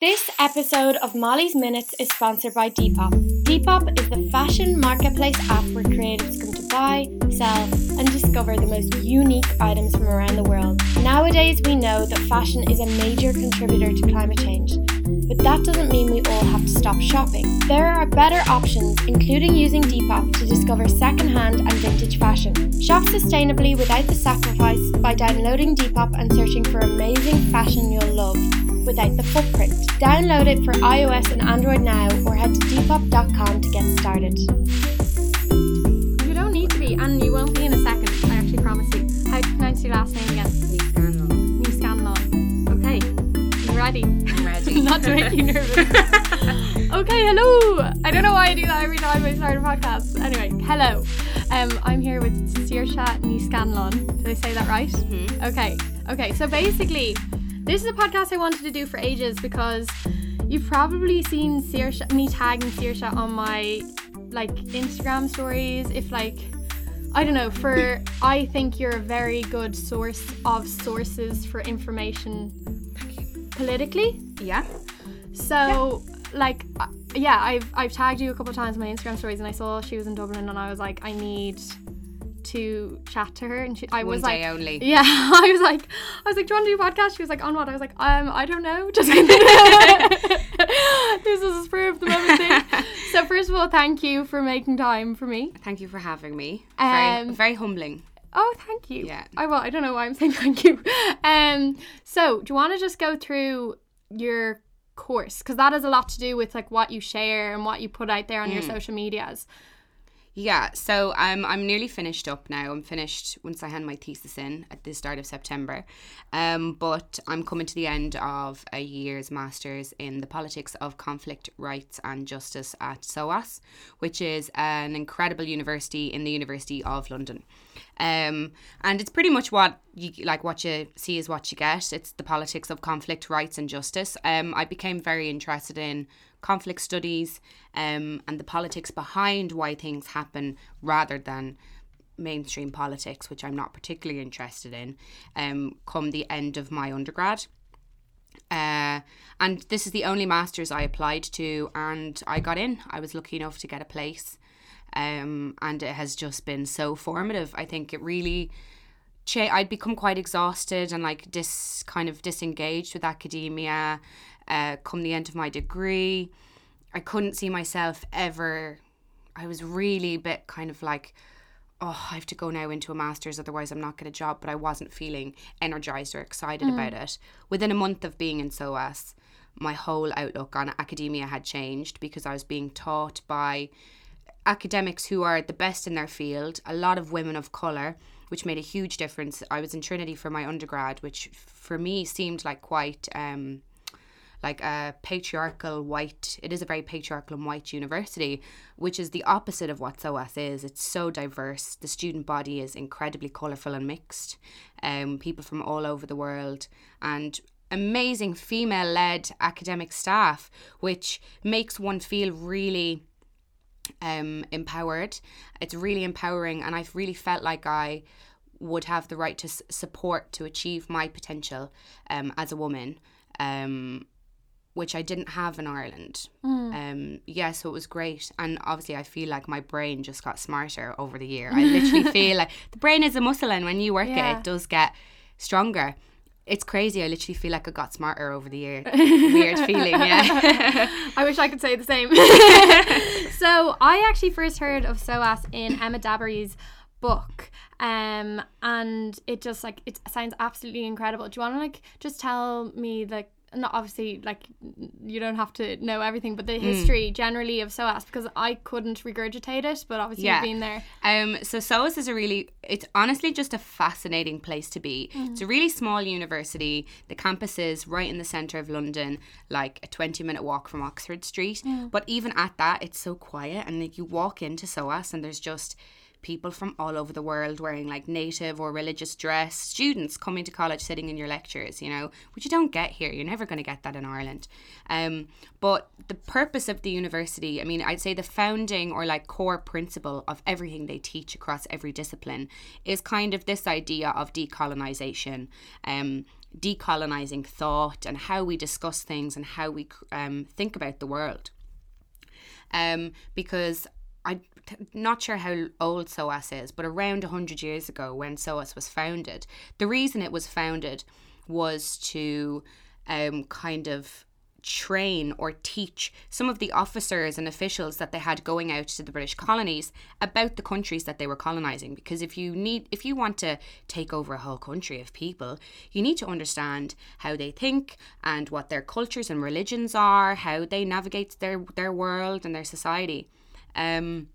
This episode of Molly's Minutes is sponsored by Depop. Depop is the fashion marketplace app where creatives come to buy, sell, and discover the most unique items from around the world. Nowadays, we know that fashion is a major contributor to climate change, but that doesn't mean we all have to stop shopping. There are better options, including using Depop to discover secondhand and vintage fashion. Shop sustainably without the sacrifice by downloading Depop and searching for amazing fashion you'll love without the footprint. Download it for iOS and Android now or head to depop.com to get started. You don't need to be, and you won't be in a second. I actually promise you. How do you pronounce your last name again? Scanlon. New Scanlon. Okay. You ready? I'm ready. Not to make you nervous. okay, hello. I don't know why I do that every time I start a podcast. Anyway, hello. Um, I'm here with Saoirse Ní Scanláin. Did I say that right? Mhm. Okay. Okay. So basically, this is a podcast I wanted to do for ages because you've probably seen Saoirse, me tagging Saoirse on my like Instagram stories. If like, I don't know, for I think you're a very good source of sources for information politically. Yeah. So like uh, yeah, I've I've tagged you a couple of times on my Instagram stories and I saw she was in Dublin and I was like I need to chat to her and she I One was day like only. yeah, I was like, I was like, do you want to do a podcast? She was like, on what? I was like, um, I don't know. Just this is a spur of the moment thing. So first of all, thank you for making time for me. Thank you for having me. Um, very, very humbling. Oh, thank you. Yeah. I well, I don't know why I'm saying thank you. Um, so do you want to just go through your course because that has a lot to do with like what you share and what you put out there on Mm. your social medias. Yeah, so um, I'm nearly finished up now. I'm finished once I hand my thesis in at the start of September. Um, but I'm coming to the end of a year's master's in the politics of conflict, rights and justice at SOAS, which is an incredible university in the University of London. Um, and it's pretty much what you like what you see is what you get. It's the politics of conflict, rights and justice. Um, I became very interested in conflict studies um, and the politics behind why things happen rather than mainstream politics, which I'm not particularly interested in, um, come the end of my undergrad. Uh, and this is the only master's I applied to, and I got in. I was lucky enough to get a place, um, and it has just been so formative. I think it really. I'd become quite exhausted and like dis kind of disengaged with academia. Uh, come the end of my degree, I couldn't see myself ever. I was really a bit kind of like, oh, I have to go now into a master's, otherwise I'm not get a job. But I wasn't feeling energized or excited about it. Within a month of being in SOAS, my whole outlook on academia had changed because I was being taught by academics who are the best in their field, a lot of women of colour, which made a huge difference. I was in Trinity for my undergrad, which for me seemed like quite um, like a patriarchal white it is a very patriarchal and white university which is the opposite of what SOAS is. It's so diverse. The student body is incredibly colourful and mixed. Um, people from all over the world and amazing female led academic staff which makes one feel really um, empowered. It's really empowering, and I've really felt like I would have the right to support to achieve my potential um, as a woman, um, which I didn't have in Ireland. Um, yeah, so it was great, and obviously I feel like my brain just got smarter over the year. I literally feel like the brain is a muscle, and when you work Yeah. it, it does get stronger. It's crazy. I literally feel like I got smarter over the year. Weird feeling, yeah. I wish I could say the same. so I actually first heard of SOAS in Emma Dabiri's book. Um and it just like it sounds absolutely incredible. Do you wanna like just tell me like not obviously like you don't have to know everything, but the Mm. history generally of SOAS because I couldn't regurgitate it, but obviously Yeah. you've been there. Um, so SOAS is a really, it's honestly just a fascinating place to be. It's a really small university. The campus is right in the centre of London, like a 20 minute walk from Oxford Street. But even at that, it's so quiet. And like you walk into SOAS and there's just people from all over the world wearing like native or religious dress, students coming to college sitting in your lectures, you know, which you don't get here. You're never going to get that in Ireland. Um, but the purpose of the university, I mean, I'd say the founding or like core principle of everything they teach across every discipline is kind of this idea of decolonization. Um, decolonizing thought and how we discuss things and how we um, think about the world. Um, because I'm not sure how old SOAS is, but around 100 years ago when SOAS was founded, the reason it was founded was to um, kind of train or teach some of the officers and officials that they had going out to the British colonies about the countries that they were colonizing. Because if you need if you want to take over a whole country of people you need to understand how they think and what their cultures and religions are how they navigate their their world and their society um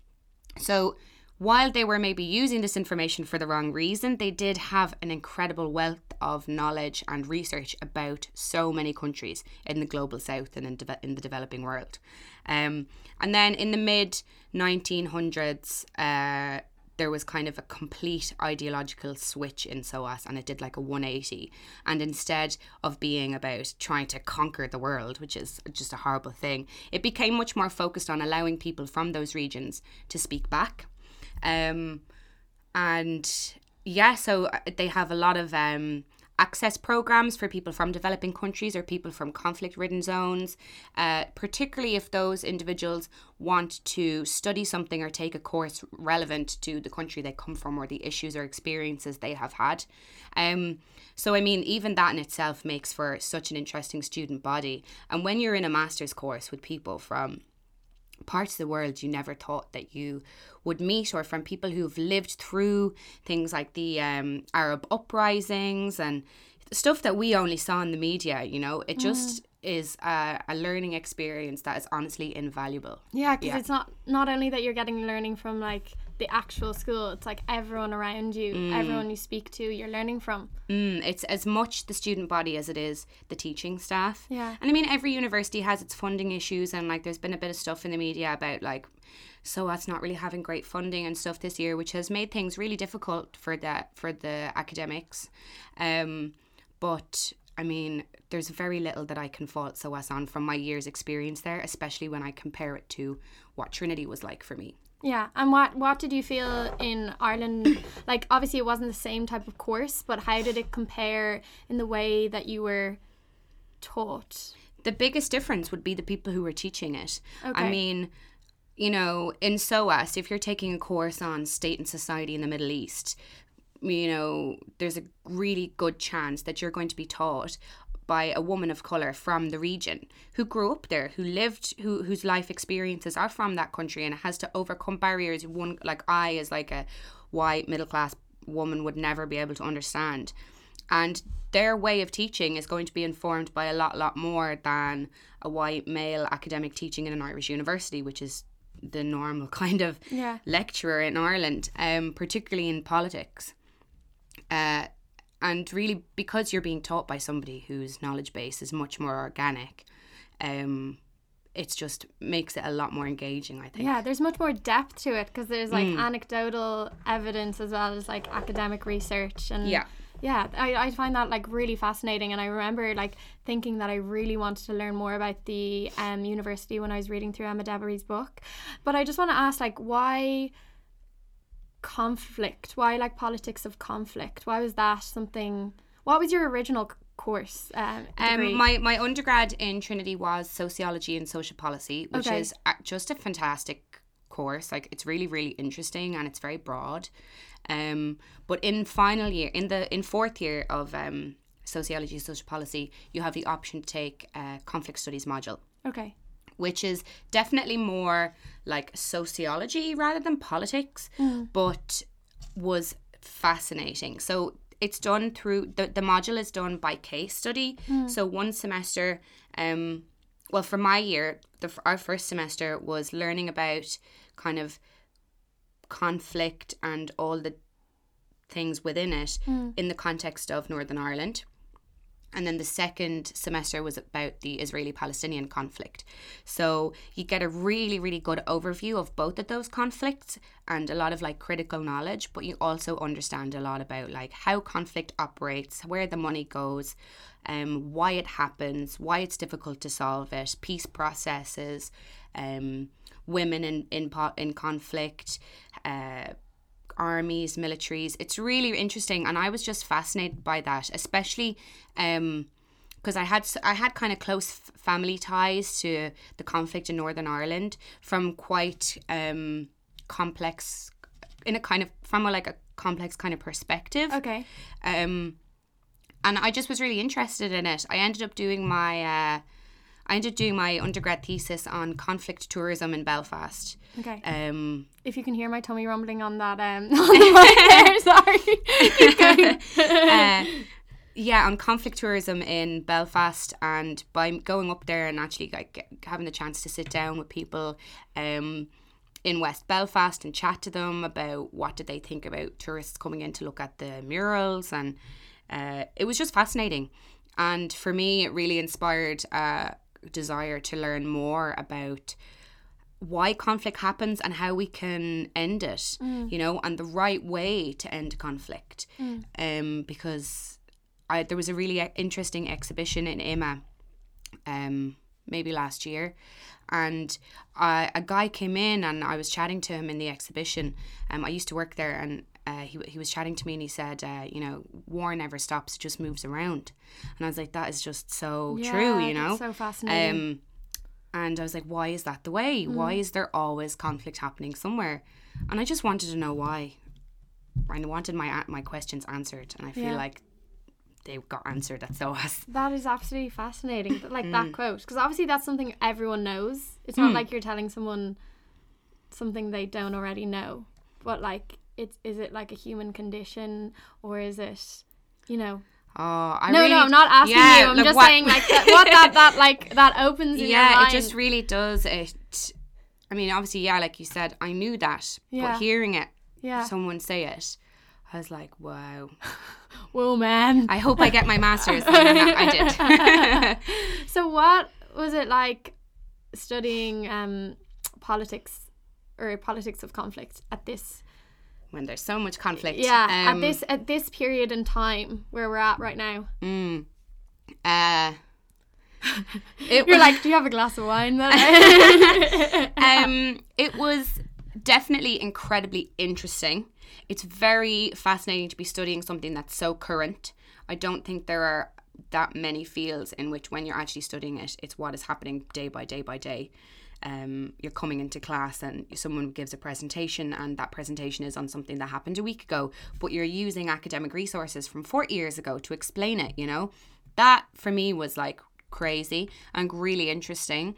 so while they were maybe using this information for the wrong reason, they did have an incredible wealth of knowledge and research about so many countries in the global south and in, de- in the developing world. Um, and then in the mid 1900s, uh, there was kind of a complete ideological switch in SOAS and it did like a 180. And instead of being about trying to conquer the world, which is just a horrible thing, it became much more focused on allowing people from those regions to speak back um, and yeah, so uh, they have a lot of um, access programs for people from developing countries or people from conflict ridden zones, uh, particularly if those individuals want to study something or take a course relevant to the country they come from or the issues or experiences they have had. Um, so, I mean, even that in itself makes for such an interesting student body. And when you're in a master's course with people from parts of the world you never thought that you would meet or from people who've lived through things like the um, Arab uprisings and stuff that we only saw in the media, you know, it just mm. Is a, a, learning experience that is honestly invaluable. Yeah, because yeah. it's not not only that you're getting learning from like the actual school. It's like everyone around you, mm. everyone you speak to, you're learning from. Mm, it's as much the student body as it is the teaching staff. Yeah. And I mean, every university has its funding issues, and like there's been a bit of stuff in the media about like so that's not really having great funding and stuff this year, which has made things really difficult for that for the academics. Um, but I mean, there's very little that I can fault SOAS on from my year's experience there, especially when I compare it to what Trinity was like for me. Yeah, and what what did you feel in Ireland? like, obviously, it wasn't the same type of course, but how did it compare in the way that you were taught? The biggest difference would be the people who were teaching it. Okay. I mean, you know, in SOAS, if you're taking a course on state and society in the Middle East, you know, there's a really good chance that you're going to be taught by a woman of color from the region who grew up there, who lived, who whose life experiences are from that country, and has to overcome barriers. One like I, as like a white middle class woman, would never be able to understand, and their way of teaching is going to be informed by a lot, lot more than a white male academic teaching in an Irish university, which is the normal kind of yeah. lecturer in Ireland, um, particularly in politics. Uh, and really because you're being taught by somebody whose knowledge base is much more organic um it's just makes it a lot more engaging i think. Yeah there's much more depth to it because there's like mm. anecdotal evidence as well as like academic research and yeah. Yeah I, I find that like really fascinating and i remember like thinking that i really wanted to learn more about the um, university when i was reading through emma Dabiri's book. But i just want to ask like why conflict? Why like politics of conflict? Why was that something? What was your original course? Um, um, my my undergrad in Trinity was sociology and social policy, which okay. is just a fantastic course. Like it's really really interesting and it's very broad. Um, but in final year, in the in fourth year of um, sociology and social policy, you have the option to take a conflict studies module. Okay which is definitely more like sociology rather than politics, mm. but was fascinating. So it's done through the, the module is done by case study. Mm. So one semester, um, well, for my year, the, our first semester was learning about kind of conflict and all the things within it mm. in the context of Northern Ireland. And then the second semester was about the Israeli Palestinian conflict. So you get a really, really good overview of both of those conflicts and a lot of like critical knowledge, but you also understand a lot about like how conflict operates, where the money goes, um, why it happens, why it's difficult to solve it, peace processes, um, women in, in, in conflict. Uh, armies, militaries. It's really interesting, and I was just fascinated by that, especially um, because I had I had kind of close f- family ties to the conflict in Northern Ireland from quite um, complex, in a kind of from a like a complex kind of perspective. Okay. Um, and I just was really interested in it. I ended up doing my uh, I ended up doing my undergrad thesis on conflict tourism in Belfast. Okay. Um, if you can hear my tummy rumbling on that um on there, sorry. Uh, yeah, on conflict tourism in Belfast, and by going up there and actually like having the chance to sit down with people um, in West Belfast and chat to them about what did they think about tourists coming in to look at the murals, and uh, it was just fascinating. And for me, it really inspired a desire to learn more about why conflict happens and how we can end it, you know, and the right way to end conflict. Um, because I, there was a really uh, interesting exhibition in IMMA, um, maybe last year, and uh, a guy came in and I was chatting to him in the exhibition. Um, I used to work there and. Uh, he, he was chatting to me and he said, uh, you know, war never stops, it just moves around. And I was like, that is just so true, you know? so fascinating. Um, and I was like, why is that the way? Why Mm. is there always conflict happening somewhere? And I just wanted to know why. And I wanted my my questions answered, and I feel Yeah. like they got answered at SOAS. That is absolutely fascinating. Like Mm. that quote, because obviously that's something everyone knows. It's not like you're telling someone something they don't already know. But like, it's is it like a human condition or is it, you know? Oh, I no, really, no, I'm not asking yeah, you. I'm look, just what- saying like that, what that that like that opens. In your yeah, it just really does. It. I mean, obviously, yeah, like you said, I knew that, Yeah. but hearing it, yeah. someone say it, I was like, wow. Whoa, man. I hope I get my masters. I did. So what was it like studying um politics or politics of conflict at this when there's so much conflict. yeah Um, at this at this period in time where we're at right now Mm. Uh, it you're was- like do you have a glass of wine then um, it was definitely incredibly interesting. It's very fascinating to be studying something that's so current. I don't think there are that many fields in which, when you're actually studying it, it's what is happening day by day by day. Um, you're coming into class and someone gives a presentation, and that presentation is on something that happened a week ago, but you're using academic resources from 40 years ago to explain it, you know? That for me was like crazy and really interesting.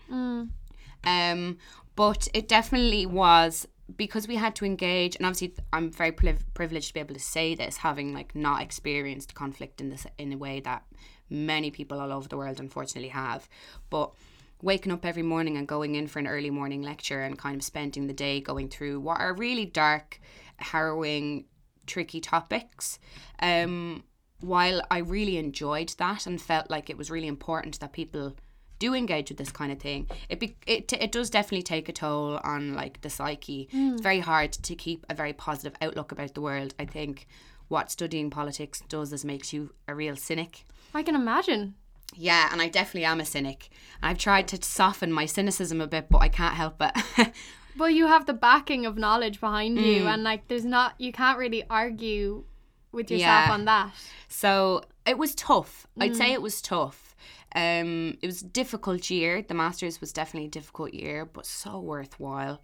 Um, but it definitely was because we had to engage, and obviously I'm very priv- privileged to be able to say this, having like not experienced conflict in this in a way that many people all over the world unfortunately have. But waking up every morning and going in for an early morning lecture and kind of spending the day going through what are really dark, harrowing, tricky topics. Um, while I really enjoyed that and felt like it was really important that people do engage with this kind of thing, it be, it it does definitely take a toll on like the psyche. It's very hard to keep a very positive outlook about the world. I think what studying politics does is makes you a real cynic. i can imagine Yeah, and I definitely am a cynic. I've tried to soften my cynicism a bit, but I can't help it. but you have the backing of knowledge behind you Mm. and like there's not you can't really argue with yourself Yeah. on that So it was tough. I'd say it was tough. Um, it was a difficult year. The masters was definitely a difficult year, but so worthwhile.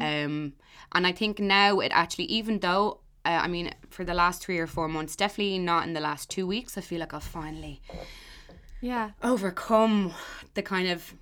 Um, and I think now it actually, even though. Uh, I mean, for the last three or four months, definitely not in the last two weeks. I feel like I've finally yeah overcome the kind of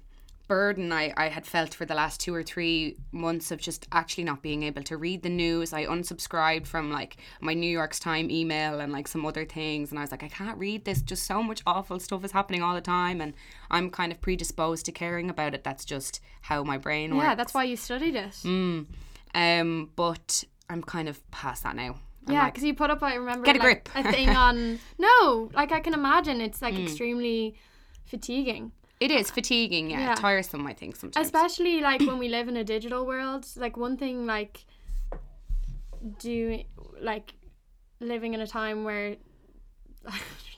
burden I, I had felt for the last two or three months of just actually not being able to read the news. I unsubscribed from like my New York's Time email and like some other things and I was like, I can't read this. Just so much awful stuff is happening all the time and I'm kind of predisposed to caring about it. That's just how my brain works. yeah that's why you studied it Mm. Um but I'm kind of past that now. I'm Yeah, like, because you put up, I remember, Get a like, grip. Mm. a thing on. No, like I can imagine it's like extremely fatiguing, it is fatiguing, yeah, Yeah. tiresome I think sometimes. especially like when we live in a digital world. Like one thing, like do like living in a time where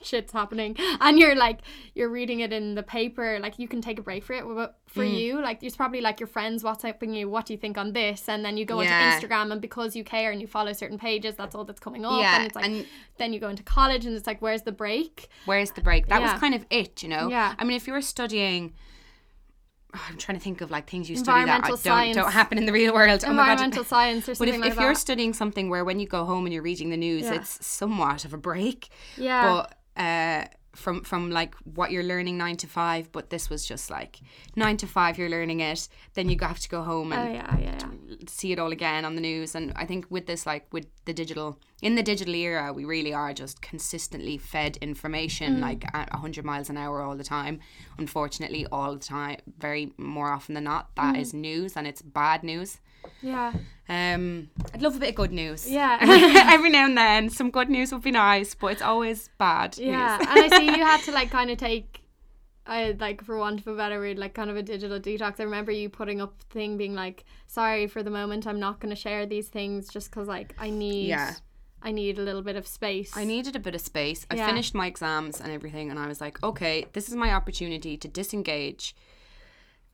shit's happening and you're like you're reading it in the paper like you can take a break for it but for Mm. you like it's probably like your friends whatsapping you what do you think on this and then you go Yeah. onto instagram and because you care and you follow certain pages that's all that's coming up Yeah, and it's like and- then you go into college and it's like where's the break Where's the break? That Yeah. was kind of it, you know. Yeah. I mean, if you were studying. I'm trying to think of like things you study that don't, don't happen in the real world. Oh my God. environmental science or But if, like if that you're studying something where when you go home and you're reading the news, it's somewhat of a break. yeah But uh, from from like what you're learning nine to five, but this was just like nine to five. You're learning it, then you have to go home oh and yeah yeah yeah see it all again on the news. And I think with this, like with the digital, in the digital era, we really are just consistently fed information Mm. like at 100 miles an hour all the time. Unfortunately, all the time, very more often than not, that Mm. is news and it's bad news. Yeah Um, I'd love a bit of good news. Yeah. Every now and then, some good news would be nice, but it's always bad Yeah, and I see you had to like kind of take, I like for want of a better word, like kind of a digital detox. I remember you putting up thing being like, "Sorry for the moment, I'm not going to share these things just because like I need, Yeah. I need a little bit of space." I needed a bit of space. I finished my exams and everything, and I was like, okay, this is my opportunity to disengage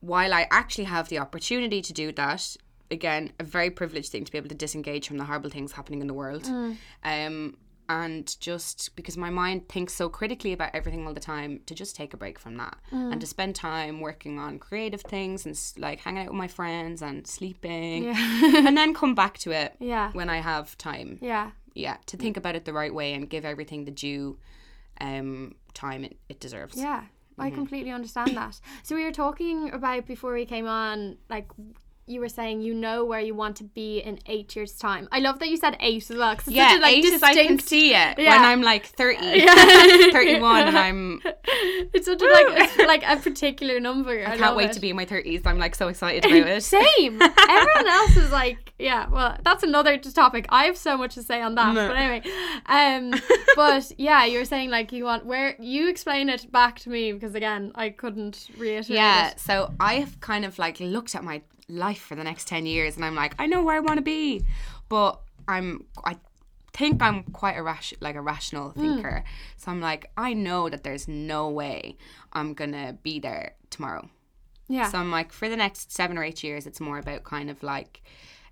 while I actually have the opportunity to do that. Again, a very privileged thing to be able to disengage from the horrible things happening in the world. Mm. Um, and just because my mind thinks so critically about everything all the time, to just take a break from that Mm. and to spend time working on creative things and like hanging out with my friends and sleeping, Yeah. and then come back to it yeah, when I have time yeah, yeah to think about it the right way and give everything the due um time it, it deserves yeah. I Mm-hmm. completely understand that. So we were talking about before we came on, like. You were saying you know where you want to be in eight years' time. I love that you said eight as well. yeah such a, like, eight is I can see it Yeah. when I'm like 30 Yeah. 31 and I'm it's such a, like it's like a particular number. I, I can't wait it. to be in my 30s I'm like so excited about it Same. Everyone else is like, yeah. Well, that's another topic. I have so much to say on that. No. But anyway, um, but yeah, you were saying like you want where you explain it back to me because again, I couldn't reiterate. yeah it. so I have kind of like looked at my life for the next 10 years and I'm like I know where I want to be. But I'm I think I'm quite a rash like a rational hmm. thinker. So I'm like I know that there's no way I'm gonna be there tomorrow. Yeah, So I'm like, for the next seven or eight years, it's more about kind of like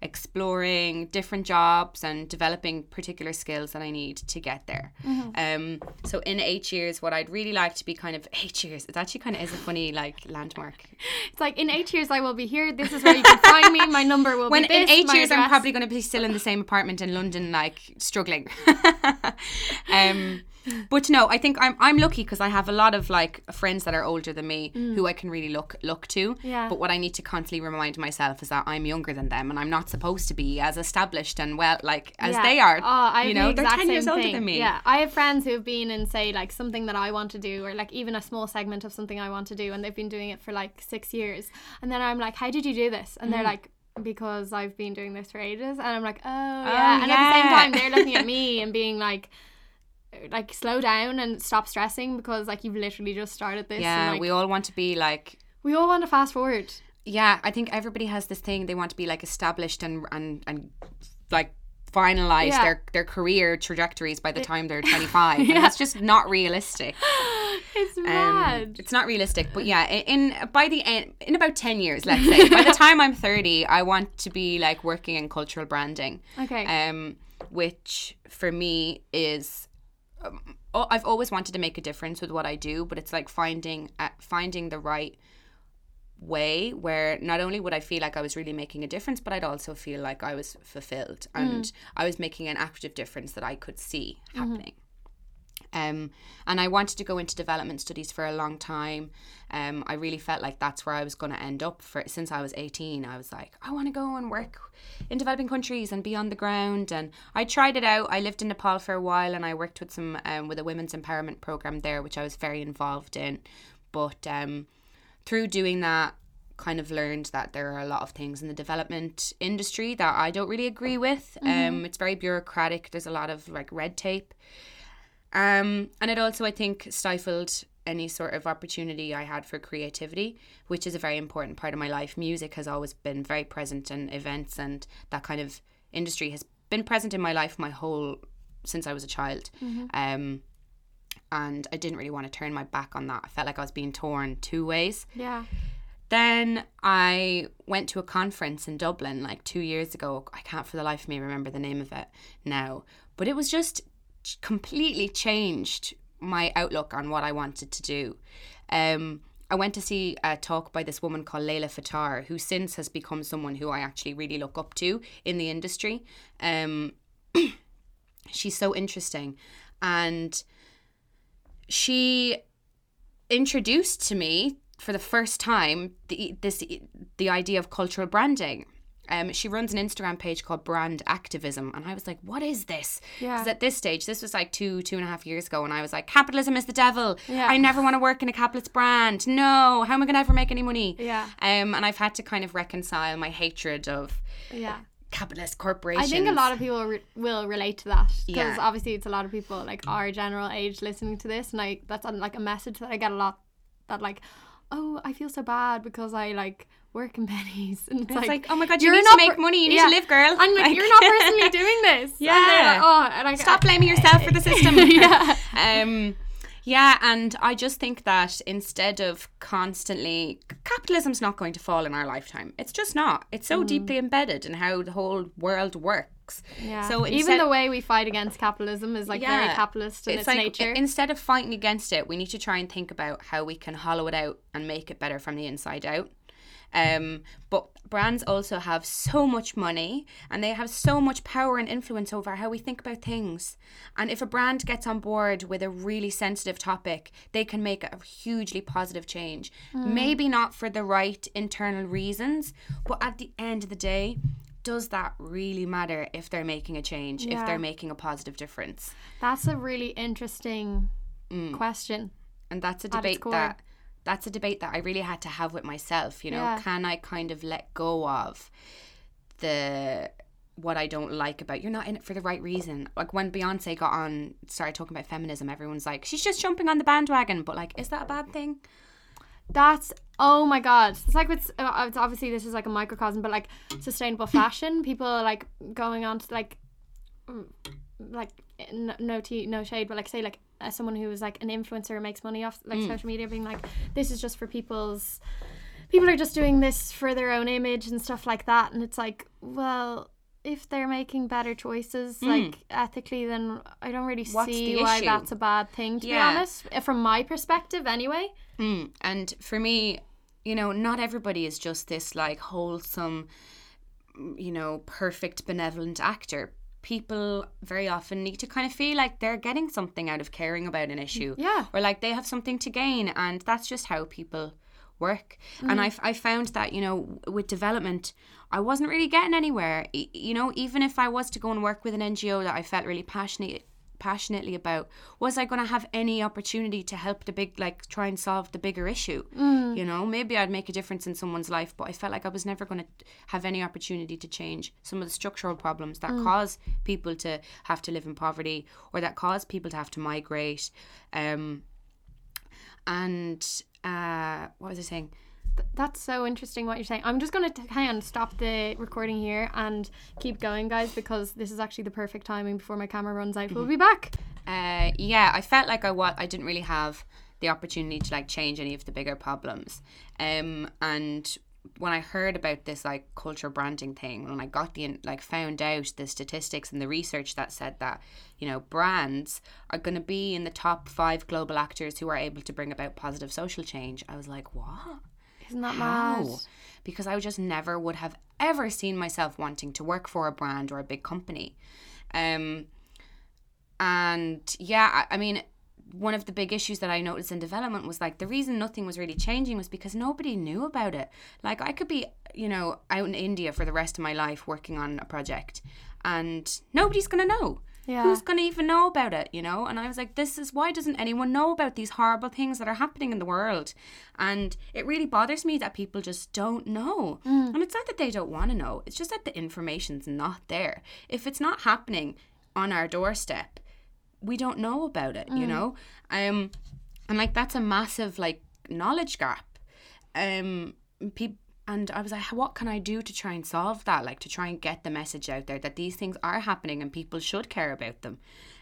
exploring different jobs and developing particular skills that I need to get there. Um, so in eight years, what I'd really like to be kind of eight years, it actually kind of is a funny like landmark. it's like in eight years I will be here. This is where you can find me. My number will When be this. in eight years, I'm probably going to be still in the same apartment in London, like struggling. um, but no, I think I'm I'm lucky because I have a lot of like friends that are older than me who I can really look look to. Mm. Yeah. But what I need to constantly remind myself is that I'm younger than them, and I'm not supposed to be as established and well like as Yeah. they are. Oh, I you know, the they're ten years older thing. than me. Yeah, I have friends who have been in say like something that I want to do, or like even a small segment of something I want to do, and they've been doing it for like six years, and then I'm like, "How did you do this?" And they're Mm. like. Because I've been doing this for ages, and I'm like, oh yeah, and at the same time they're looking at me and being like, like slow down and stop stressing because like you've literally just started this. Yeah, and, like, we all want to be like we all want to fast forward. yeah, I think everybody has this thing they want to be like established and and and like finalize Yeah. their their career trajectories by the time they're 25 and that's just not realistic It's um, mad. it's not realistic but yeah in, in by the end in about 10 years let's say by the time i'm 30 i want to be like working in cultural branding Okay. um which for me is um, I've always wanted to make a difference with what I do, but it's like finding uh, finding the right way where not only would I feel like I was really making a difference, but I'd also feel like I was fulfilled and I was making an active difference that I could see happening. Um, and I wanted to go into development studies for a long time. Um, I really felt like that's where I was going to end up. For since I was eighteen, I was like, I want to go and work in developing countries and be on the ground. And I tried it out. I lived in Nepal for a while, and I worked with some um, with a women's empowerment program there, which I was very involved in. But um, through doing that, kind of learned that there are a lot of things in the development industry that I don't really agree with. Um, it's very bureaucratic. There's a lot of like red tape. Um, and it also, I think, stifled any sort of opportunity I had for creativity, which is a very important part of my life. Music has always been very present in events, and that kind of industry has been present in my life my whole since I was a child. Um, and I didn't really want to turn my back on that. I felt like I was being torn two ways. Yeah. Then I went to a conference in Dublin like two years ago. I can't for the life of me remember the name of it now, but it was just completely changed my outlook on what I wanted to do. Um, I went to see a talk by this woman called Layla Fattar, who since has become someone who I actually really look up to in the industry. Um, she's so interesting. And she introduced to me for the first time the this the idea of cultural branding. Um, she runs an Instagram page called Brand Activism, and I was like, "What is this?" Yeah. Because at this stage, this was like two two and a half years ago, and I was like, "Capitalism is the devil. Yeah. I never want to work in a capitalist brand. No, how am I going to ever make any money?" Yeah. Um, and I've had to kind of reconcile my hatred of Yeah. capitalist corporations. I think a lot of people re- will relate to that because Yeah. obviously it's a lot of people like our general age listening to this, and I that's like a message that I get a lot. That like, oh, I feel so bad because I like work in pennies, and it's, It's like, like, oh my god, you need to make per- money. You need yeah. to live, girl. I'm like, you're not personally doing this. Yeah. like, oh, and I Stop blaming yourself for the system. yeah. Um, yeah, and I just think that instead of constantly, capitalism's not going to fall in our lifetime. It's just not. It's so deeply embedded in how the whole world works. Yeah. So even the way we fight against capitalism is like very capitalist in its, like nature. instead of fighting against it, we need to try and think about how we can hollow it out and make it better from the inside out. Um, but brands also have so much money and they have so much power and influence over how we think about things. And if a brand gets on board with a really sensitive topic, they can make a hugely positive change. Maybe not for the right internal reasons, but at the end of the day, does that really matter if they're making a change, if they're making a positive difference? That's a really interesting question. and that's a debate that that's a debate that I really had to have with myself. You know, Yeah. can I kind of let go of the what I don't like about you're not in it for the right reason. Like when Beyonce got on started talking about feminism, everyone's like, she's just jumping on the bandwagon. But like, is that a bad thing? That's oh my god! It's like with uh, it's obviously this is like a microcosm, but like sustainable fashion, people are like going on to like, mm, like no tea, no shade, but like say like as someone who is like an influencer makes money off like mm. social media, being like this is just for people's people are just doing this for their own image and stuff like that, and it's like well. If they're making better choices, mm. like ethically, then I don't really What's see why issue? that's a bad thing. To Yeah. be honest, uh, from my perspective, anyway. Mm. And for me, you know, not everybody is just this like wholesome, you know, perfect, benevolent actor. People very often need to kind of feel like they're getting something out of caring about an issue. Yeah. Or like they have something to gain. And that's just how people work. Mm. And I, I found that, you know, with development, I wasn't really getting anywhere. E- You know, even if I was to go and work with an NGO that I felt really passionate passionately about was i going to have any opportunity to help the big like try and solve the bigger issue? You know maybe i'd make a difference in someone's life but i felt like i was never going to have any opportunity to change some of the structural problems that cause people to have to live in poverty or that cause people to have to migrate. Um and uh what was i saying That's so interesting what you're saying. I'm just going to hang on, stop the recording here and keep going, guys, because this is actually the perfect timing before my camera runs out. We'll be back. uh, yeah, I felt like I wa- I didn't really have the opportunity to like change any of the bigger problems. Um, and when I heard about this like culture branding thing, when I got the like found out the statistics and the research that said that you know brands are going to be in the top five global actors who are able to bring about positive social change, I was like, what? Isn't that How? mad? Because I just never would have ever seen myself wanting to work for a brand or a big company. Um, and yeah, I, I mean, one of the big issues that I noticed in development was like the reason nothing was really changing was because nobody knew about it. Like I could be, you know, out in India for the rest of my life working on a project and nobody's going to know. Yeah. Who's going to even know about it, you know? And I was like, this is why doesn't anyone know about these horrible things that are happening in the world? And it really bothers me that people just don't know. And it's not that they don't want to know, it's just that the information's not there. If it's not happening on our doorstep, we don't know about it, you know? Um and like that's a massive like knowledge gap. Um people and I was like, what can I do to try and solve that? Like to try and get the message out there that these things are happening and people should care about them.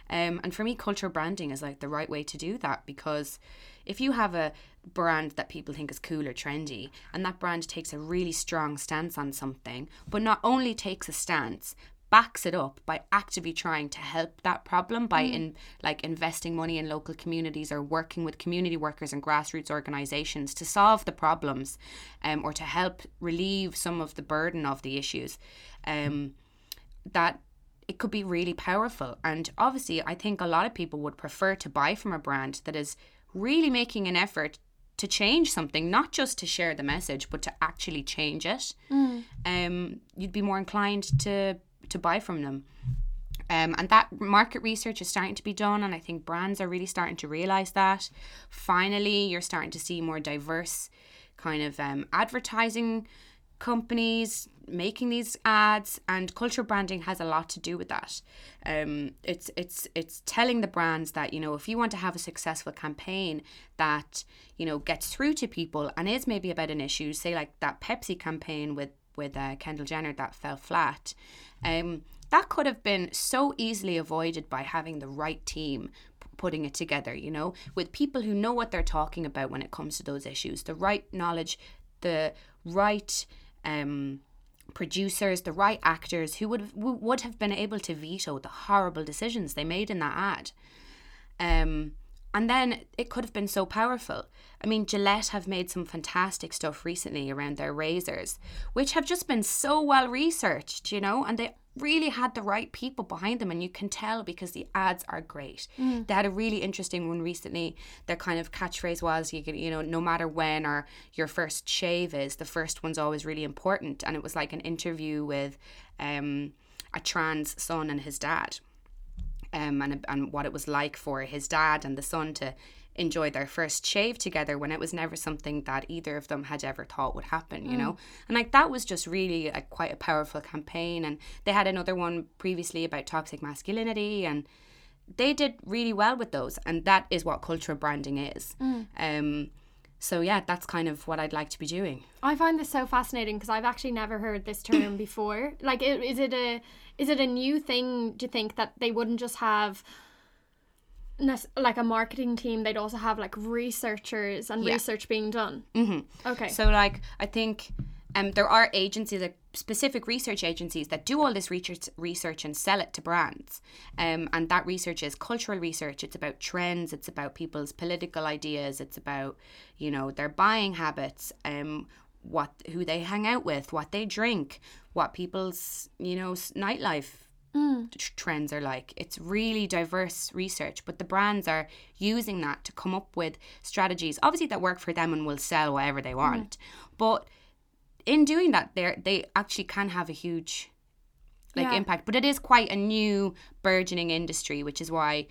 Um, and for me, cultural branding is like the right way to do that because if you have a brand that people think is cool or trendy and that brand takes a really strong stance on something, but not only takes a stance, backs it up by actively trying to help that problem by in like investing money in local communities or working with community workers and grassroots organizations to solve the problems um, or to help relieve some of the burden of the issues. Um, that it could be really powerful. And obviously i think a lot of people would prefer to buy from a brand that is really making an effort to change something, not just to share the message, but to actually change it, um, you'd be more inclined to to buy from them. Um, and that market research is starting to be done, and I think brands are really starting to realize that. Finally, you're starting to see more diverse kind of um, advertising companies making these ads and cultural branding has a lot to do with that um it's it's it's telling the brands that you know if you want to have a successful campaign that you know gets through to people and is maybe about an issue say like that pepsi campaign with with uh, kendall jenner that fell flat. Um that could have been so easily avoided by having the right team putting it together you know? With people who know what they're talking about when it comes to those issues. The right knowledge the right um producers, the right actors who would would have been able to veto the horrible decisions they made in that ad. Um, and then it could have been so powerful. I mean, Gillette have made some fantastic stuff recently around their razors, which have just been so well researched, you know, and they really had the right people behind them and you can tell because the ads are great. They had a really interesting one recently. Their kind of catchphrase was you can, you know, no matter when or your first shave is, the first one's always really important and it was like an interview with um a trans son and his dad um, and, and what it was like for his dad and the son to enjoy their first shave together when it was never something that either of them had ever thought would happen you know? And like that was just really like quite a powerful campaign and they had another one previously about toxic masculinity and they did really well with those and that is what cultural branding is. Um so yeah that's kind of what i'd like to be doing I find this so fascinating because I've actually never heard this term before. Like, is it a is it a new thing? You think that they wouldn't just have like a marketing team? They'd also have like researchers and Yeah. research being done. Mm-hmm. Okay. So like I think um there are agencies like specific research agencies that do all this research research and sell it to brands. Um and that research is cultural research. It's about trends, it's about people's political ideas, it's about, you know, their buying habits, um what who they hang out with, what they drink, what people's, you know, nightlife t- trends are like. It's really diverse research, but the brands are using that to come up with strategies, obviously that work for them and will sell whatever they want. But in doing that, they they actually can have a huge like Yeah. impact. But it is quite a new burgeoning industry, which is why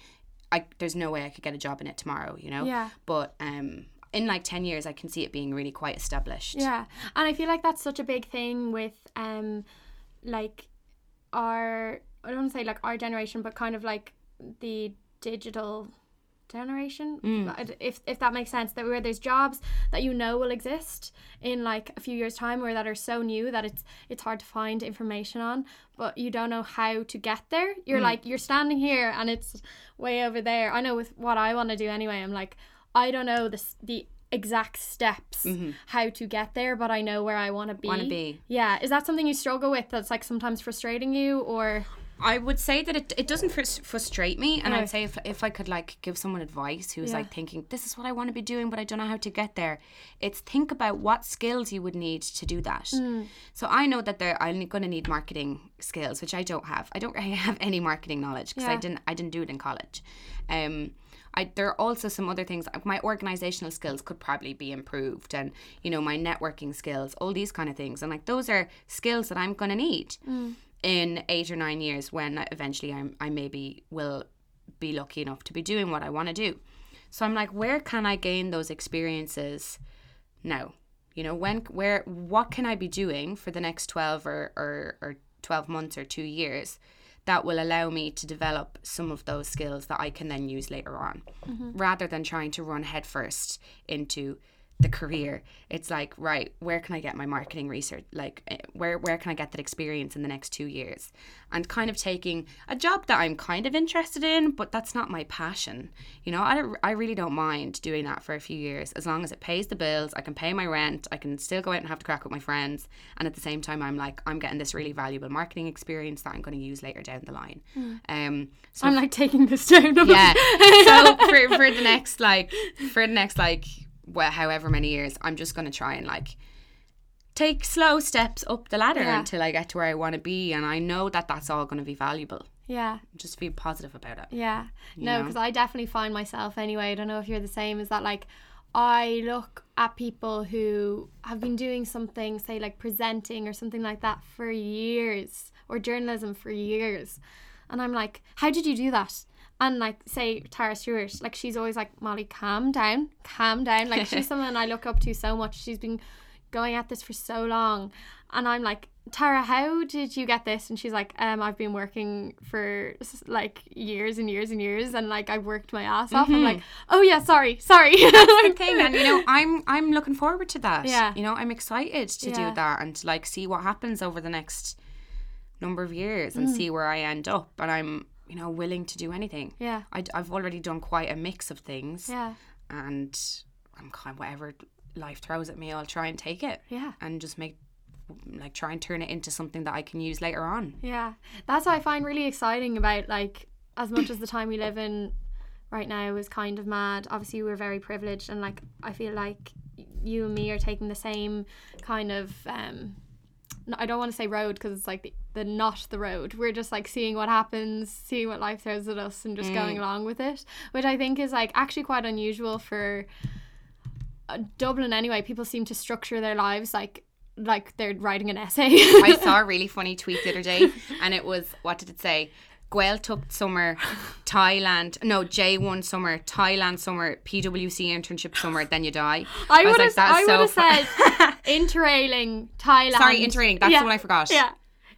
I there's no way I could get a job in it tomorrow. You know. Yeah. But um, in like ten years, I can see it being really quite established. Yeah, and I feel like that's such a big thing with um, like our I don't want to say like our generation, but kind of like the digital generation Mm. if if that makes sense that where there's jobs that you know will exist in like a few years time or that are so new that it's it's hard to find information on but you don't know how to get there you're Mm. like you're standing here and it's way over there i know with what i want to do anyway i'm like i don't know the the exact steps how to get there but i know where i want to be Mm-hmm. Wanna be. yeah is that something you struggle with that's like sometimes frustrating you or I would say that it, it doesn't frus- frustrate me, and No. I'd say if, if I could like give someone advice who's Yeah. like thinking this is what I want to be doing, but I don't know how to get there, it's think about what skills you would need to do that. So I know that there I'm going to need marketing skills, which I don't have. I don't really have any marketing knowledge because I didn't I didn't do it in college. Um, I, there are also some other things. My organizational skills could probably be improved, and you know my networking skills, all these kind of things, and like those are skills that I'm going to need in eight or nine years when eventually I'm, I maybe will be lucky enough to be doing what I want to do. So I'm like, where can I gain those experiences now? You know, when, where, what can I be doing for the next 12 or, or, or 12 months or two years that will allow me to develop some of those skills that I can then use later on mm-hmm. rather than trying to run headfirst into the career. It's like, right, where can I get my marketing research? Like, eh, where where can I get that experience in the next two years? And kind of taking a job that I'm kind of interested in, but that's not my passion. You know, I, I really don't mind doing that for a few years as long as it pays the bills. I can pay my rent. I can still go out and have to crack with my friends. And at the same time, I'm like, I'm getting this really valuable marketing experience that I'm going to use later down the line. Um, so I'm like taking this down. yeah. so for, for the next like for the next like well, however many years, I'm just gonna try and like take slow steps up the ladder Yeah. until I get to where I want to be, and I know that that's all gonna be valuable. yeah. Just be positive about it. Yeah. No, because I definitely find myself anyway. I don't know if you're the same. Is that like I look at people who have been doing something, say like presenting or something like that for years, or journalism for years, and I'm like, how did you do that? And like say Tara Stewart, like she's always like Molly, calm down, calm down. Like she's someone I look up to so much. She's been going at this for so long, and I'm like, Tara, how did you get this? And she's like, um, I've been working for like years and years and years, and like I've worked my ass off. I'm like, oh yeah, sorry, sorry. That's the thing and you know i'm i'm looking forward to that Yeah. you know i'm excited to Yeah. do that and to like see what happens over the next number of years and see where i end up and i'm you know willing to do anything yeah, I, i've already done quite a mix of things yeah, and i'm kind of whatever life throws at me i'll try and take it yeah. and just make like try and turn it into something that i can use later on Yeah, that's what I find really exciting about like as much as the time we live in right now is kind of mad. Obviously, we're very privileged, and like I feel like you and me are taking the same kind of. um I don't want to say road because it's like the, the not the road. We're just like seeing what happens, seeing what life throws at us, and just going along with it, which I think is like actually quite unusual for uh, Dublin. Anyway, people seem to structure their lives like like they're writing an essay. I saw a really funny tweet the other day, and it was what did it say? Gaeltacht summer, Thailand. No, J1 summer, Thailand summer, PwC internship summer. Then you die. I was would have. like, I so would have said interrailing Thailand. Sorry, interrailing. That's Yeah, the one I forgot. Yeah,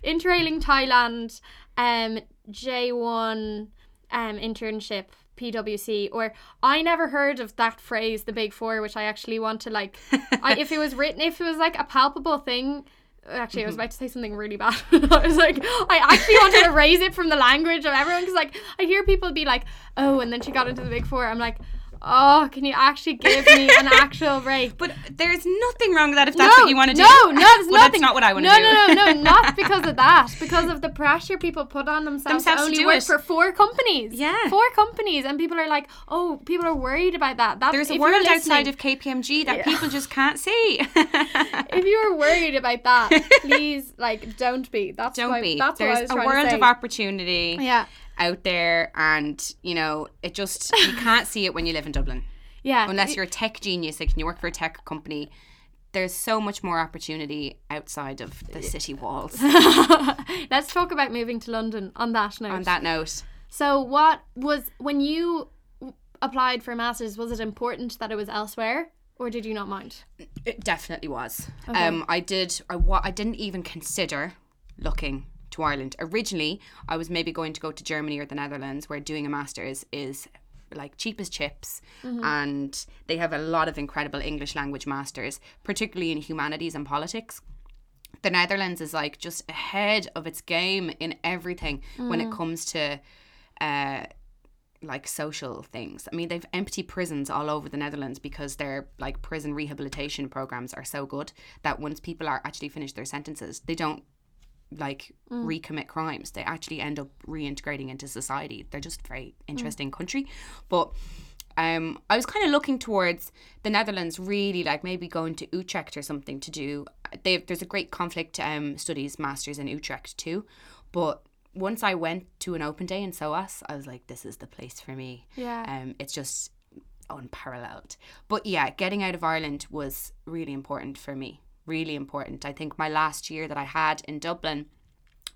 interrailing Thailand. Um, J one um internship. PwC or I never heard of that phrase the big four which I actually want to like I, if it was written if it was like a palpable thing actually I was about to say something really bad I was like I actually wanted to erase it from the language of everyone because like I hear people be like oh and then she got into the big four I'm like oh can you actually give me an actual break But there's nothing wrong with that if that's what you want to do. no, no, there's Well, nothing. that's not what I want to no, do. No, no, no, not because of that. Because of the pressure people put on themselves, Themselves only do work it. for four companies. Yeah. four companies, and people are like, oh, people are worried about that. That There's a world outside of KPMG that people just can't see. If you are worried about that, please, like, don't be. That's Don't why, be. That's There's a world of opportunity Yeah, out there, and you know, it just you can't see it when you live in Dublin. yeah. unless you're a tech genius, like and you work for a tech company, there's so much more opportunity outside of the city walls. Let's talk about moving to London. On that note. On that note, So, what was when you applied for a master's? Was it important that it was elsewhere, or did you not mind? it definitely was. Um, I did. I wa- I didn't even consider looking to Ireland. Originally, I was maybe going to go to Germany or the Netherlands, where doing a master's is like cheap as chips and they have a lot of incredible English language masters, particularly in humanities and politics. the Netherlands is like just ahead of its game in everything when it comes to uh like social things. I mean, they've empty prisons all over the Netherlands because their like prison rehabilitation programs are so good that once people are actually finished their sentences, they don't like recommit crimes. They actually end up reintegrating into society. They're just a very interesting country. But um, I was kind of looking towards the Netherlands, really like maybe going to Utrecht or something to do. They, there's a great conflict um, studies masters in Utrecht too, but once I went to an open day in SOAS, I was like, this is the place for me. Yeah. Um, it's just unparalleled. But yeah, getting out of Ireland was really important for me. Really important. I think my last year that I had in Dublin,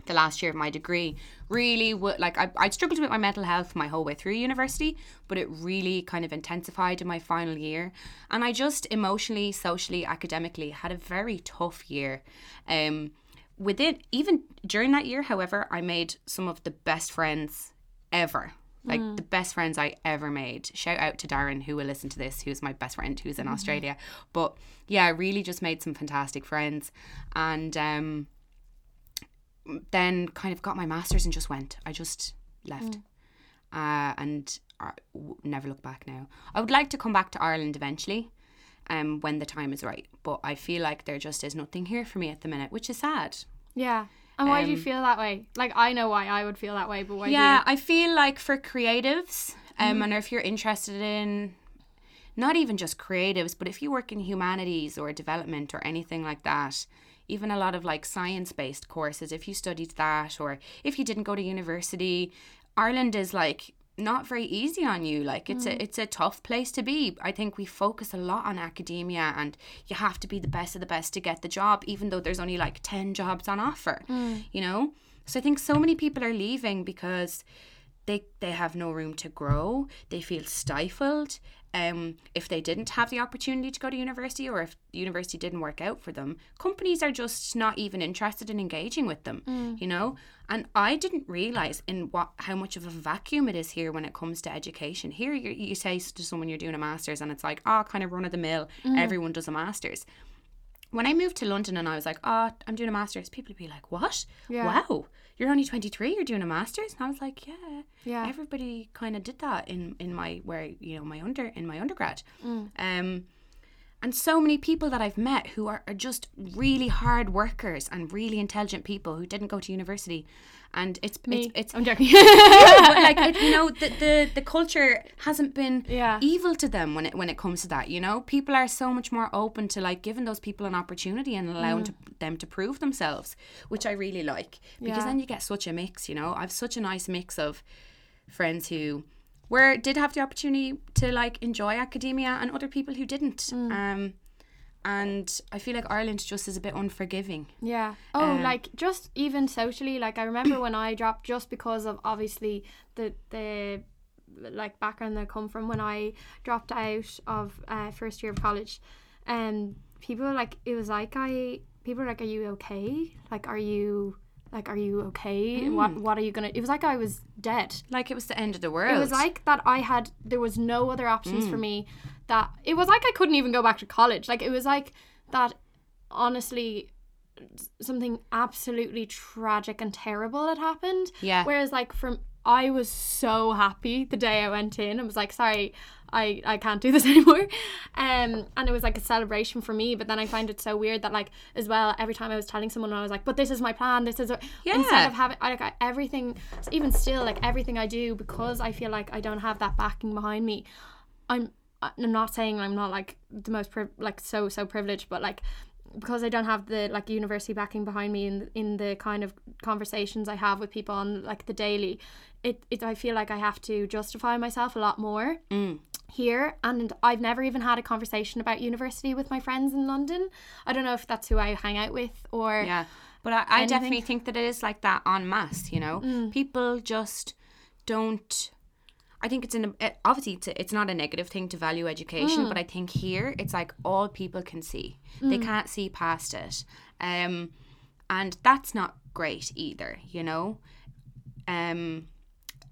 the last year of my degree, really would like I I struggled with my mental health my whole way through university, but it really kind of intensified in my final year, and I just emotionally, socially, academically had a very tough year. Um, within even during that year, however, I made some of the best friends ever Like the best friends I ever made. Shout out to Darren, who will listen to this, who's my best friend, who's in Australia. But yeah, I really just made some fantastic friends. And um, then kind of got my master's and just went. I just left. Uh, and I never look back now. I would like to come back to Ireland eventually. Um, when the time is right, but I feel like there just is nothing here for me at the minute, which is sad. Yeah. And why do you Um, feel that way? Like I know why I would feel that way, but why yeah, I feel like for creatives, um, and if you're interested in not even just creatives, but if you work in humanities or development or anything like that, even a lot of like science based courses, if you studied that or if you didn't go to university, Ireland is like not very easy on you. Like it's a mm. it's a tough place to be. I think we focus a lot on academia and you have to be the best of the best to get the job even though there's only like 10 jobs on offer mm. you know? So i think so many people are leaving because they they have no room to grow. They feel stifled um if they didn't have the opportunity to go to university or if university didn't work out for them companies are just not even interested in engaging with them mm. you know? And i didn't realize in what how much of a vacuum it is here when it comes to education. Here you, you say to someone you're doing a master's and it's like oh kind of run of the mill. Mm. Everyone does a master's. When I moved to London and I was like, oh, I'm doing a master's, people would be like, what? Yeah. Wow, you're only 23, you're doing a master's? And I was like, yeah. Yeah. Everybody kind of did that in, in my, where, you know, my under, in my undergrad. Um, and so many people that I've met who are, are just really hard workers and really intelligent people who didn't go to university. And it's, Me. it's, it's I'm joking. but like it, you know the, the the culture hasn't been Yeah. evil to them when it when it comes to that you know people are so much more open to like giving those people an opportunity and allowing mm. to, them to prove themselves which i really like because Yeah. then you get such a mix you know i've such a nice mix of friends who were did have the opportunity to like enjoy academia and other people who didn't um and i feel like ireland just is a bit unforgiving Yeah. Oh, Um, like just even socially, like I remember when I dropped just because of obviously the the like background that I come from when I dropped out of uh, first year of college, and people like it was like I people were like, "Are you okay? Like, are you like, are you okay? What what are you gonna?" It was like I was dead. like it was the end of the world It was like that I had there was no other options Mm. for me that it was like I couldn't even go back to college. Like it was like that honestly something absolutely tragic and terrible had happened. Yeah. Whereas like from I was so happy the day I went in. I was like, sorry, I, I can't do this anymore. Um and it was like a celebration for me. But then I find it so weird that like as well every time I was telling someone I was like, but this is my plan, this is a, instead Yeah. of having I, like I, everything even still like everything I do because I feel like I don't have that backing behind me. I'm I'm not saying I'm not like the most priv- like so so privileged, but like because I don't have the like university backing behind me in in the kind of conversations I have with people on like the daily, it, it I feel like I have to justify myself a lot more here and I've never even had a conversation about university with my friends in London. I don't know if that's who I hang out with or Yeah. But I, I definitely think that it is like that en masse, you know? Mm. People just don't. I think it's an it, obviously it's, a, it's not a negative thing to value education, Mm. but I think here it's like all people can see. They can't see past it. Um, and that's not great either, you know? Um,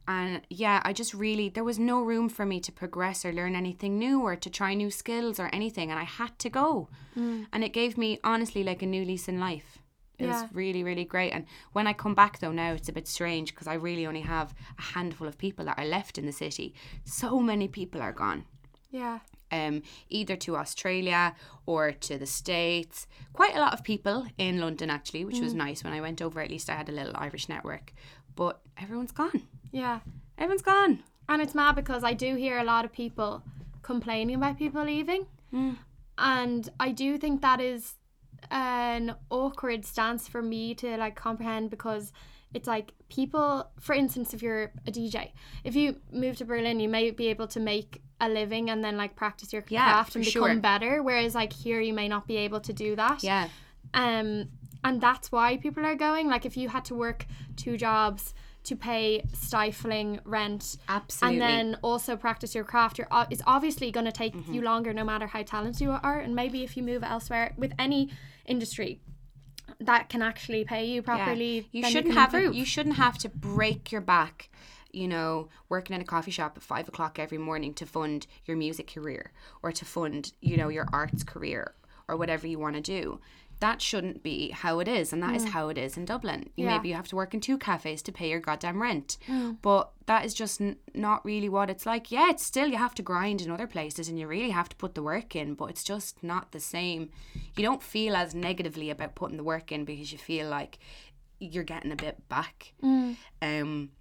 and yeah, I just really, there was no room for me to progress or learn anything new or to try new skills or anything. And I had to go. And it gave me, honestly, like a new lease in life. It Yeah. was really, really great. And when I come back, though, now it's a bit strange because I really only have a handful of people that are left in the city. So many people are gone yeah. um, either to Australia or to the States. Quite a lot of people in London, actually, which was nice. When I went over, at least I had a little Irish network. But everyone's gone. Yeah. Everyone's gone. And it's mad because I do hear a lot of people complaining about people leaving. And I do think that is an awkward stance for me to like comprehend because it's like people for instance if you're a DJ if you move to Berlin you may be able to make a living and then like practice your Yeah, craft and become sure. better whereas like here you may not be able to do that Yeah. um and that's why people are going like if you had to work two jobs to pay stifling rent Absolutely. and then also practice your craft you're it's obviously going to take Mm-hmm. you longer no matter how talented you are and maybe if you move elsewhere with any industry that can actually pay you properly You shouldn't can have improve. you shouldn't have to break your back. you know, working in a coffee shop at five o'clock every morning to fund your music career or to fund, you know, your arts career or whatever you want to do. That shouldn't be how it is, and that is how it is in Dublin. You, Mm. Yeah. Maybe you have to work in two cafes to pay your goddamn rent, Mm. but that is just n- not really what it's like. Yeah, it's still you have to grind in other places, and you really have to put the work in, but it's just not the same. You don't feel as negatively about putting the work in because you feel like you're getting a bit back. Um,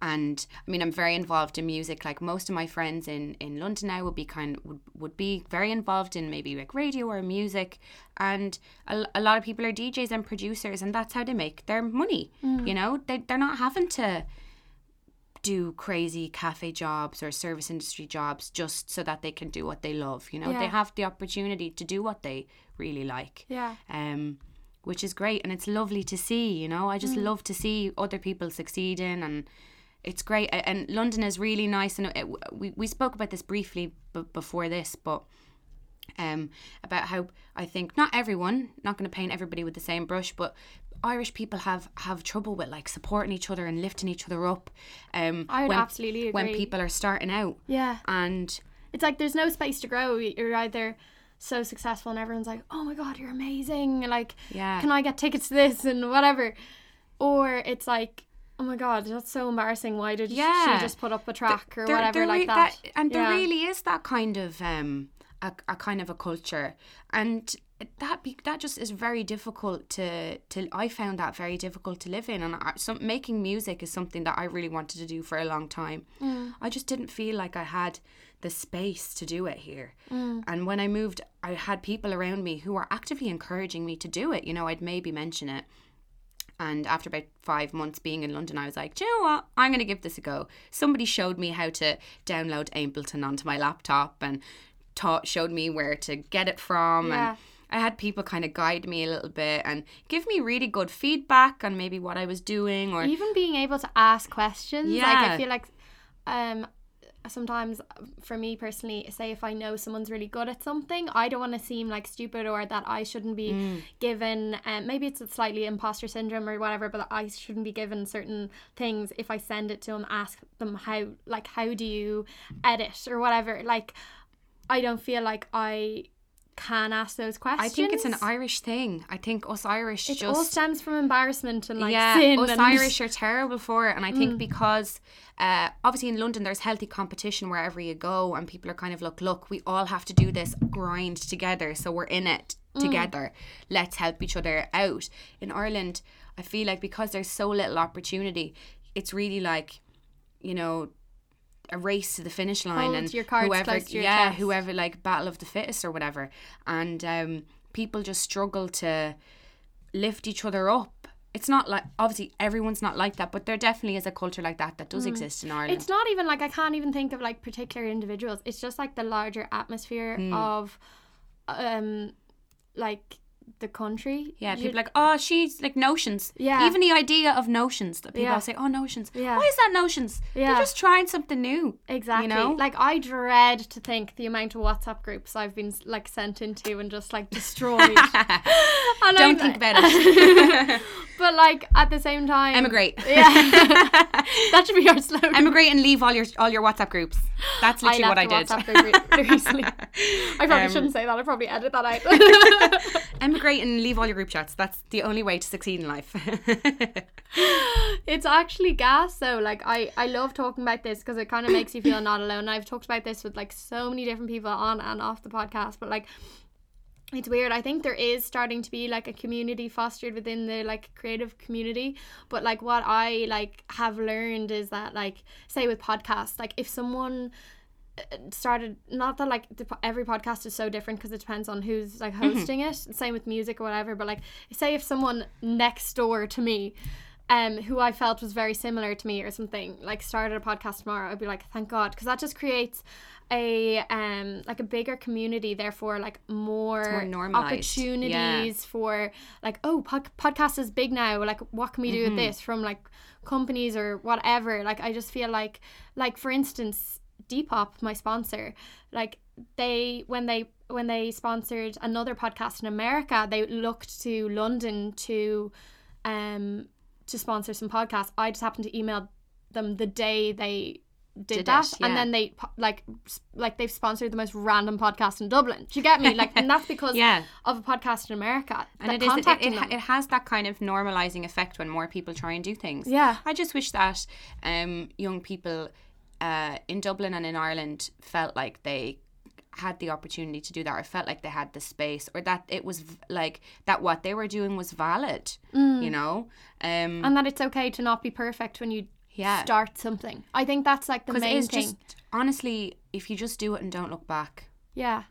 and I mean, I'm very involved in music. Like most of my friends in in London now would be kind would would be very involved in maybe like radio or music, and a, a lot of people are DJs and producers, and that's how they make their money. You know, they they're not having to do crazy cafe jobs or service industry jobs just so that they can do what they love. You know, Yeah. they have the opportunity to do what they really like Yeah. um, which is great and it's lovely to see. You know, I just love to see other people succeeding, and it's great. And London is really nice, and it, we we spoke about this briefly b- before this, but. Um, about how I think not everyone, not going to paint everybody with the same brush, but Irish people have have trouble with like supporting each other and lifting each other up. Um, I would when, absolutely when people are starting out, Yeah. and It's like there's no space to grow. You're either so successful and everyone's like, "Oh my god, you're amazing!" Like, Yeah. can I get tickets to this and whatever? Or it's like, "Oh my god, that's so embarrassing. Why did Yeah. she just put up a track or there- whatever there like re- that?" And there really is that kind of um a, a kind of a culture, and that be, that just is very difficult to to. I found that very difficult to live in, and I, some, making music is something that I really wanted to do for a long time. Mm. I just didn't feel like I had the space to do it here. Mm. And when I moved, I had people around me who were actively encouraging me to do it. You know, I'd maybe mention it. And after about five months being in London, I was like, do you know what? I'm going to give this a go. Somebody showed me how to download Ableton onto my laptop and taught, showed me where to get it from. Yeah. And I had people kind of guide me a little bit and give me really good feedback on maybe what I was doing or even being able to ask questions like Yeah. i feel like um sometimes for me personally say if i know someone's really good at something i don't want to seem like stupid or that i shouldn't be Mm. given um, maybe it's a slightly imposter syndrome or whatever but i shouldn't be given certain things if i send it to them ask them how like how do you edit or whatever like i don't feel like i can ask those questions I think it's an Irish thing. I think us Irish it just all stems from embarrassment and like yeah, sin us and Irish are terrible for it, and I think because uh, obviously in London there's healthy competition wherever you go, and people are kind of look, look, we all have to do this grind together, so we're in it together. Let's help each other out. In Ireland, I feel like because there's so little opportunity, it's really like, you know. A race to the finish line, Hold and your cards whoever, close to your yeah, chest. whoever like battle of the fittest or whatever, and um, people just struggle to lift each other up. It's not like obviously everyone's not like that, but there definitely is a culture like that that does exist in Ireland. Mm. It's not even like I can't even think of like particular individuals. It's just like the larger atmosphere Hmm. of um like the country. yeah, people like, oh, she's like notions. Yeah. Even the idea of notions that people Yeah. say, oh, notions. Yeah. Why is that notions? Yeah. They're just trying something new. Exactly. You know? Like I dread to think the amount of WhatsApp groups I've been like sent into and just like destroyed. Don't think about it. But like at the same time Emigrate. Yeah. that should be our slogan. Emigrate and leave all your all your WhatsApp groups. That's I literally what I did. WhatsApp group re- recently. I probably Um, shouldn't say that. I probably edit that out. Emigrate and leave all your group chats. That's the only way to succeed in life. it's actually gas though like i i love talking about this because it kind of makes you feel not alone i've talked about this with like so many different people on and off the podcast but like it's weird i think there is starting to be like a community fostered within the like creative community but like what i like have learned is that like say with podcasts like if someone started not that like the, every podcast is so different because it depends on who's like hosting it. Same with music or whatever but like say if someone next door to me um who i felt was very similar to me or something like started a podcast tomorrow i'd be like thank god because that just creates a um like a bigger community therefore like more, more opportunities for like oh pod- podcast is big now like what can we do with this? from like companies or whatever. Like i just feel like like for instance depop my sponsor like they when they when they sponsored another podcast in america they looked to london to um to sponsor some podcasts i just happened to email them the day they did, Did that, it, and then they like like they've sponsored the most random podcast in Dublin. Do you get me? Like, and that's because Yeah. of a podcast in America. and it is it, it, it has that kind of normalizing effect when more people try and do things Yeah. i just wish that um young people uh in dublin and in ireland felt like they had the opportunity to do that or felt like they had the space or that it was v- like that what they were doing was valid you know um and that it's okay to not be perfect when you Yeah. start something. I think that's like the main thing. just honestly if you just do it and don't look back yeah.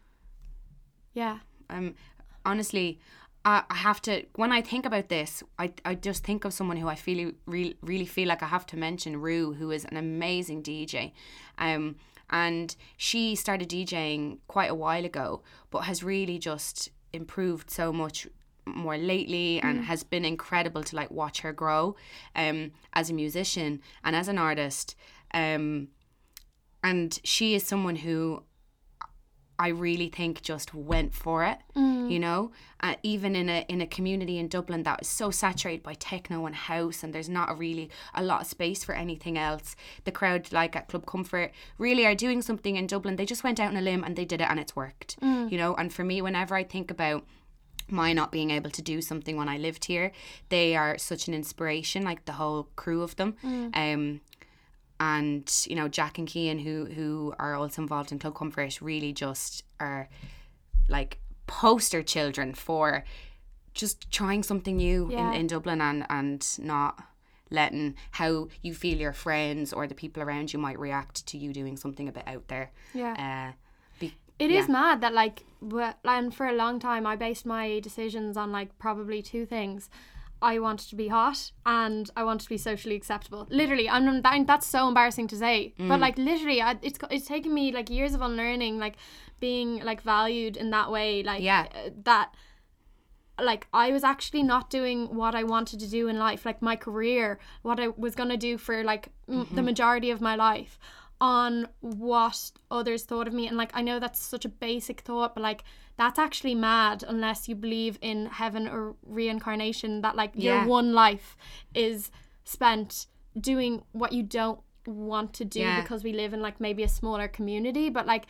Yeah. um honestly I, I have to when I think about this I, I just think of someone who I feel really really feel like I have to mention Rue who is an amazing DJ um and she started DJing quite a while ago but has really just improved so much more lately and has been incredible to like watch her grow um as a musician and as an artist. Um and she is someone who I really think just went for it. You know, uh, even in a in a community in Dublin that is so saturated by techno and house, and there's not a really a lot of space for anything else. The crowd, like at Club Comfort, really are doing something in Dublin. They just went out on a limb and they did it, and it's worked. You know, and for me, whenever I think about my not being able to do something when I lived here, they are such an inspiration. Like the whole crew of them. Um, and you know Jack and Kean who who are also involved in Club Comfort really just are like poster children for just trying something new Yeah. in, in Dublin and and not letting how you feel your friends or the people around you might react to you doing something a bit out there. Yeah. Uh, be, It is yeah. mad that like, and for a long time I based my decisions on like probably two things. I wanted to be hot and I wanted to be socially acceptable. Literally, I'm that, that's so embarrassing to say, Mm. but like literally, I, it's it's taken me like years of unlearning, like being like valued in that way, like Yeah. uh, that. Like I was actually not doing what I wanted to do in life, like my career, what I was gonna do for like m- Mm-hmm. the majority of my life, on what others thought of me. And like I know that's such a basic thought, but like that's actually mad unless you believe in heaven or reincarnation. That like Yeah. your one life is spent doing what you don't want to do Yeah. because we live in like maybe a smaller community, but like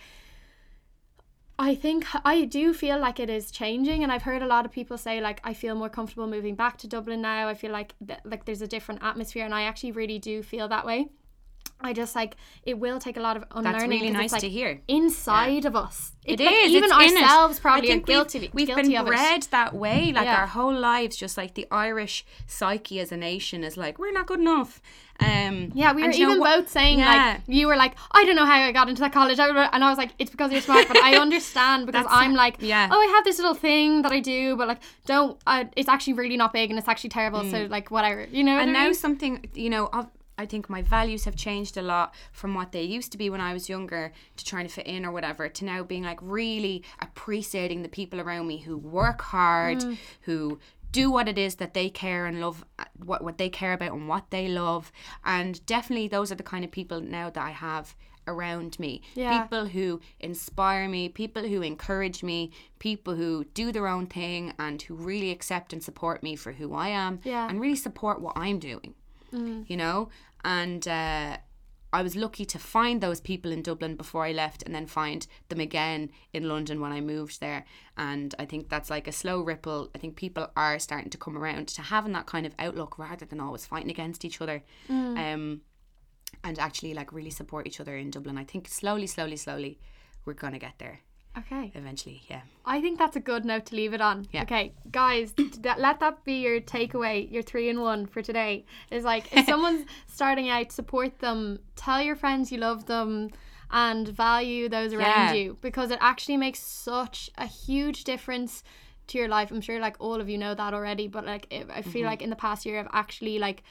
I think I do feel like it is changing, and I've heard a lot of people say like I feel more comfortable moving back to Dublin now. I feel like th- like there's a different atmosphere, and I actually really do feel that way. I just like it will take a lot of unlearning. That's really nice like, to hear. inside of us. It like, is. even it's it. ourselves probably are think we've- guilty. We've, guilty been bred it. that way, like Yeah. our whole lives. Just like the Irish psyche as a nation is like we're not good enough. Um, Yeah, we were and you know even both saying Yeah. like you were like I don't know how I got into that college, and I was like it's because you're smart. But I understand because That's- I'm like yeah. oh I have this little thing that I do, but like don't. Uh, it's actually really not big and it's actually terrible. So like whatever, you know. what and I now mean? something you know I think my values have changed a lot from what they used to be when I was younger to trying to fit in or whatever to now being like really appreciating the people around me who work hard, Mm. who do what it is that they care and love uh, what what they care about and what they love and definitely those are the kind of people now that I have around me Yeah. people who inspire me people who encourage me people who do their own thing and who really accept and support me for who I am Yeah. and really support what I'm doing you know and uh, I was lucky to find those people in Dublin before I left and then find them again in London when I moved there. And I think that's like a slow ripple. I think people are starting to come around to having that kind of outlook rather than always fighting against each other. Um, and actually like really support each other in Dublin. I think slowly slowly slowly we're gonna get there okay. eventually yeah I think that's a good note to leave it on. Yeah. Okay, guys, that, let that be your takeaway, your three in one for today. Is like if someone's starting out, support them. Tell your friends you love them, and value those around Yeah. you because it actually makes such a huge difference to your life. I'm sure like all of you know that already, but like it, I Mm-hmm. feel like in the past year I've actually like.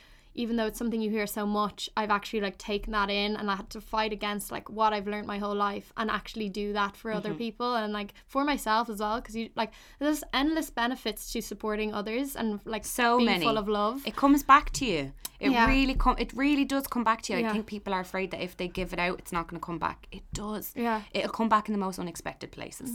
Even though it's something you hear so much, I've actually like taken that in and I had to fight against like what I've learned my whole life and actually do that for other Mm-hmm. people and like for myself as well because you like there's endless benefits to supporting others and like so being many full of love. it comes back to you it Yeah. really come it really does come back to you Yeah. i think people are afraid that if they give it out it's not going to come back it does Yeah. it'll come back in the most unexpected places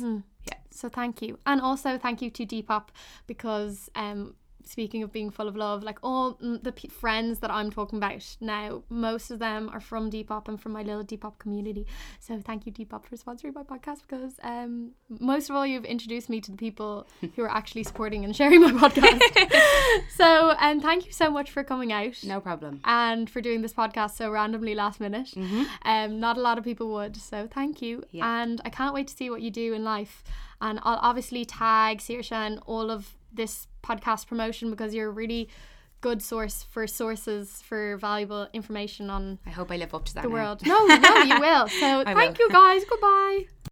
yeah So thank you, and also thank you to Depop because um speaking of being full of love, like all the p- friends that I'm talking about now, most of them are from Depop and from my little Depop community. So thank you, Depop, for sponsoring my podcast because um, most of all, you've introduced me to the people who are actually supporting and sharing my podcast. so, and thank you so much for coming out No problem. and for doing this podcast so randomly last minute. Um, not a lot of people would, so thank you. Yeah. And I can't wait to see what you do in life. And I'll obviously tag Saoirse and all of this podcast promotion because you're a really good source for sources for valuable information on I hope I live up to that. the now. world. No, no, you will. So I thank will. you guys. Goodbye.